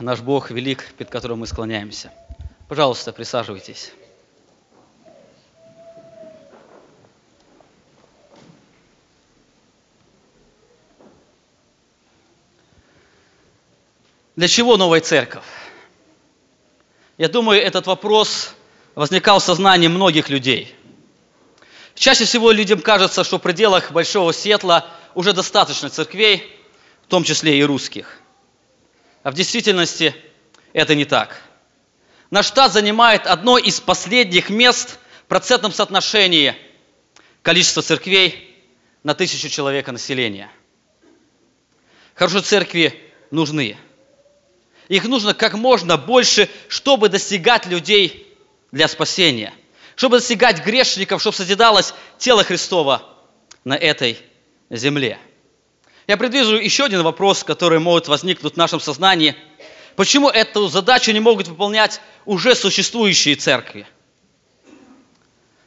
наш Бог велик, перед которым мы склоняемся. Пожалуйста, присаживайтесь. Для чего новая церковь? Я думаю, этот вопрос возникал в сознании многих людей. Чаще всего людям кажется, что в пределах Большого Сетла уже достаточно церквей, в том числе и русских. А в действительности это не так. Наш штат занимает одно из последних мест в процентном соотношении количества церквей на тысячу человека населения. Хорошо, церкви нужны – их нужно как можно больше, чтобы достигать людей для спасения. Чтобы достигать грешников, чтобы созидалось тело Христова на этой земле. Я предвижу еще один вопрос, который может возникнуть в нашем сознании. Почему эту задачу не могут выполнять уже существующие церкви?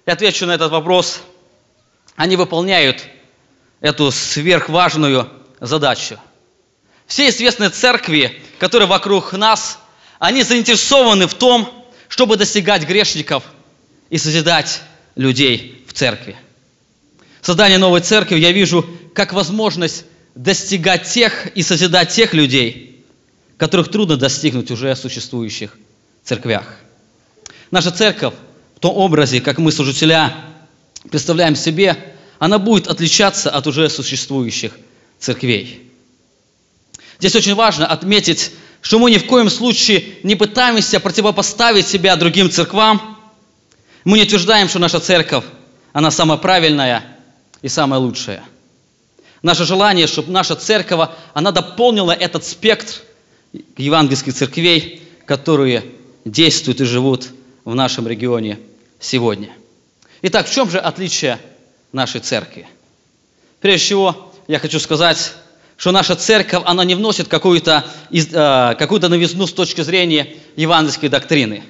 Я отвечу на этот вопрос. Они выполняют эту сверхважную задачу – все известные церкви, которые вокруг нас, они заинтересованы в том, чтобы достигать грешников и созидать людей в церкви. Создание новой церкви я вижу как возможность достигать тех и созидать тех людей, которых трудно достигнуть уже в существующих церквях. Наша церковь в том образе, как мы, служителя, представляем себе, она будет отличаться от уже существующих церквей. Здесь очень важно отметить, что мы ни в коем случае не пытаемся противопоставить себя другим церквам. Мы не утверждаем, что наша церковь, она самая правильная и самая лучшая. Наше желание, чтобы наша церковь, она дополнила этот спектр евангельских церквей, которые действуют и живут в нашем регионе сегодня. Итак, в чем же отличие нашей церкви? Прежде всего, я хочу сказать, что наша церковь, она не вносит какую-то э, какую новизну с точки зрения евангельской доктрины.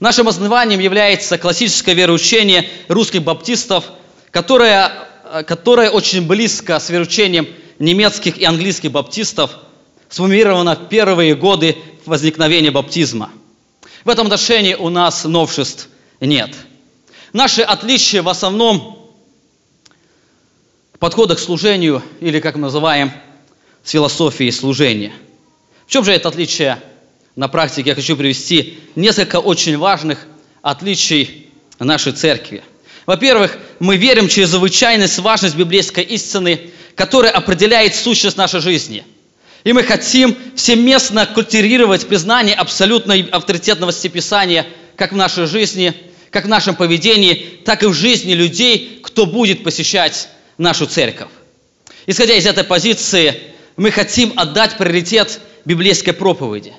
Нашим основанием является классическое вероучение русских баптистов, которое, которое очень близко с вероучением немецких и английских баптистов, сформировано в первые годы возникновения баптизма. В этом отношении у нас новшеств нет. Наши отличия в основном подхода к служению, или, как мы называем, с философией служения. В чем же это отличие на практике? Я хочу привести несколько очень важных отличий нашей церкви. Во-первых, мы верим в чрезвычайность, важность библейской истины, которая определяет сущность нашей жизни. И мы хотим всеместно культивировать признание абсолютной авторитетности Писания как в нашей жизни, как в нашем поведении, так и в жизни людей, кто будет посещать нашу церковь. Исходя из этой позиции, мы хотим отдать приоритет библейской проповеди.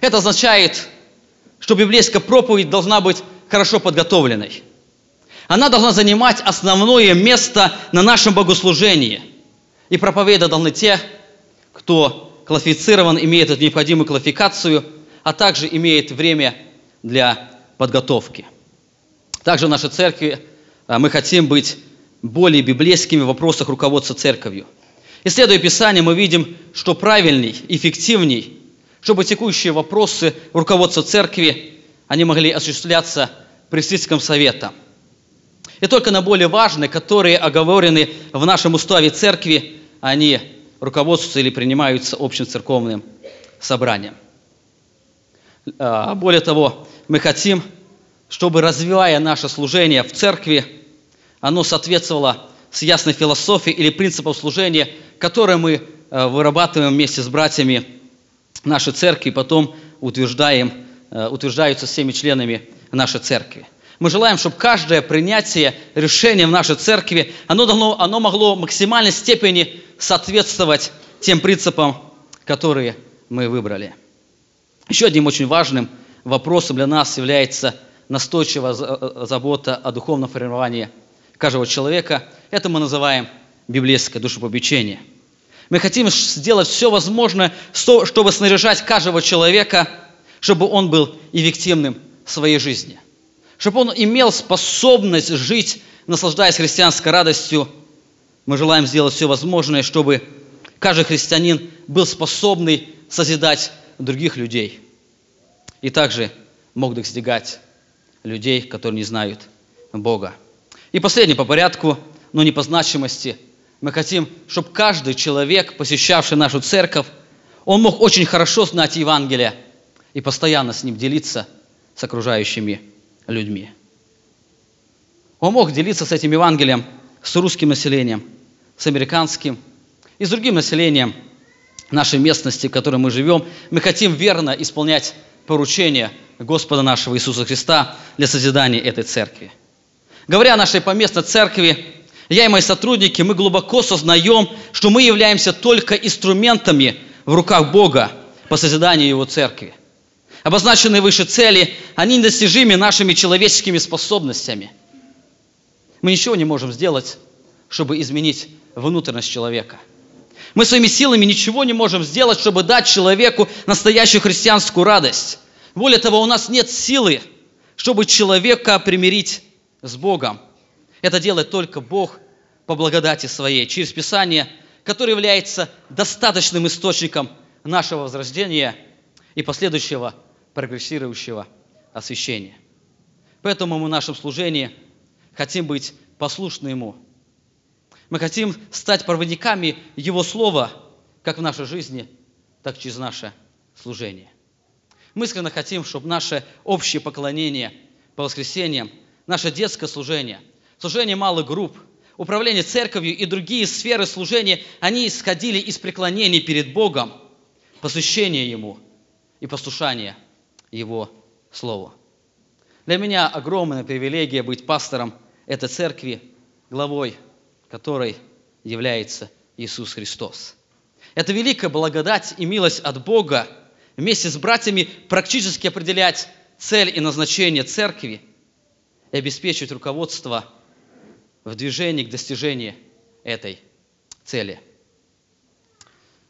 Это означает, что библейская проповедь должна быть хорошо подготовленной. Она должна занимать основное место на нашем богослужении. И проповедовать должны те, кто квалифицирован, имеет эту необходимую квалификацию, а также имеет время для подготовки. Также в нашей церкви а, мы хотим быть более библейскими в вопросах руководства церковью. Исследуя Писание, мы видим, что правильней, эффективней, чтобы текущие вопросы руководства церкви, они могли осуществляться пресвитерским советом. И только на более важные, которые оговорены в нашем уставе церкви, они руководствуются или принимаются общим церковным собранием. А, более того, мы хотим, чтобы, развивая наше служение в церкви, оно соответствовало с ясной философией или принципом служения, которые мы э, вырабатываем вместе с братьями нашей церкви, потом утверждаем, э, утверждаются всеми членами нашей церкви. Мы желаем, чтобы каждое принятие решения в нашей церкви, оно, должно, оно могло в максимальной степени соответствовать тем принципам, которые мы выбрали. Еще одним очень важным вопросом для нас является настойчивая э, забота о духовном формировании каждого человека. Это мы называем библейское душепобечение. Мы хотим сделать все возможное, чтобы снаряжать каждого человека, чтобы он был эффективным в своей жизни. Чтобы он имел способность жить, наслаждаясь христианской радостью. Мы желаем сделать все возможное, чтобы каждый христианин был способный созидать других людей. И также мог достигать людей, которые не знают Бога. И последний по порядку, но не по значимости. Мы хотим, чтобы каждый человек, посещавший нашу церковь, он мог очень хорошо знать Евангелие и постоянно с ним делиться с окружающими людьми. Он мог делиться с этим Евангелием с русским населением, с американским и с другим населением нашей местности, в которой мы живем. Мы хотим верно исполнять поручения Господа нашего Иисуса Христа для созидания этой церкви. Говоря о нашей поместной церкви, я и мои сотрудники, мы глубоко сознаем, что мы являемся только инструментами в руках Бога по созиданию Его церкви. Обозначенные выше цели, они недостижимы нашими человеческими способностями. Мы ничего не можем сделать, чтобы изменить внутренность человека. Мы своими силами ничего не можем сделать, чтобы дать человеку настоящую христианскую радость. Более того, у нас нет силы, чтобы человека примирить с Богом. Это делает только Бог по благодати Своей, через Писание, которое является достаточным источником нашего возрождения и последующего прогрессирующего освящения. Поэтому мы в нашем служении хотим быть послушны Ему. Мы хотим стать проводниками Его Слова, как в нашей жизни, так и через наше служение. Мы искренне хотим, чтобы наше общее поклонение по воскресеньям, наше детское служение, служение малых групп, управление церковью и другие сферы служения, они исходили из преклонения перед Богом, посвящения Ему и послушания Его Слову. Для меня огромная привилегия быть пастором этой церкви, главой которой является Иисус Христос. Это великая благодать и милость от Бога вместе с братьями практически определять цель и назначение церкви и обеспечивать руководство в движении к достижению этой цели.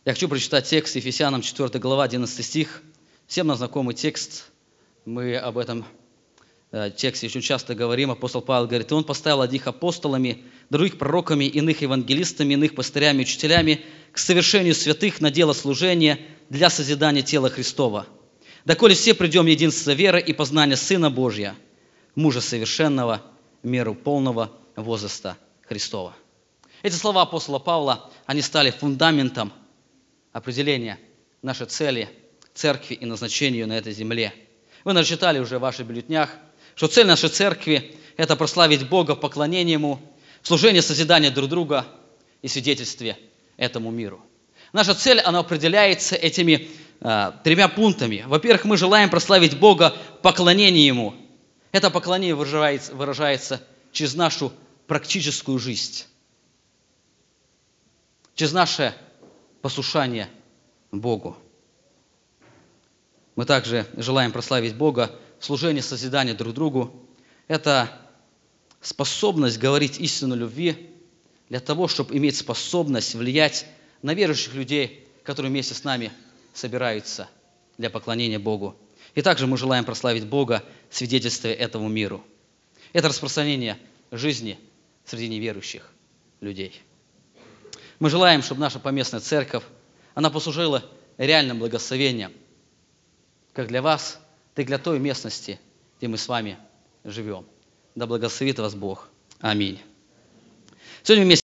Я хочу прочитать текст Ефесянам 4 глава, 11 стих. Всем нам знакомый текст. Мы об этом э, тексте очень часто говорим. Апостол Павел говорит, и он поставил одних апостолами, других пророками, иных евангелистами, иных пастырями, учителями к совершению святых на дело служения для созидания тела Христова. Доколе все придем единство веры и познания Сына Божья, мужа совершенного, меру полного возраста Христова. Эти слова апостола Павла, они стали фундаментом определения нашей цели, церкви и назначению на этой земле. Вы, наверное, читали уже в ваших бюллетнях, что цель нашей церкви – это прославить Бога в Ему, в служении созидания друг друга и свидетельстве этому миру. Наша цель, она определяется этими э, тремя пунктами. Во-первых, мы желаем прославить Бога в Ему. Это поклонение выражается, выражается через нашу практическую жизнь, через наше послушание Богу. Мы также желаем прославить Бога в служении созидания друг другу. Это способность говорить истину любви для того, чтобы иметь способность влиять на верующих людей, которые вместе с нами собираются для поклонения Богу. И также мы желаем прославить Бога свидетельствуя этому миру. Это распространение жизни среди неверующих людей. Мы желаем, чтобы наша поместная церковь, она послужила реальным благословением, как для вас, так и для той местности, где мы с вами живем. Да благословит вас Бог. Аминь. Сегодня вместе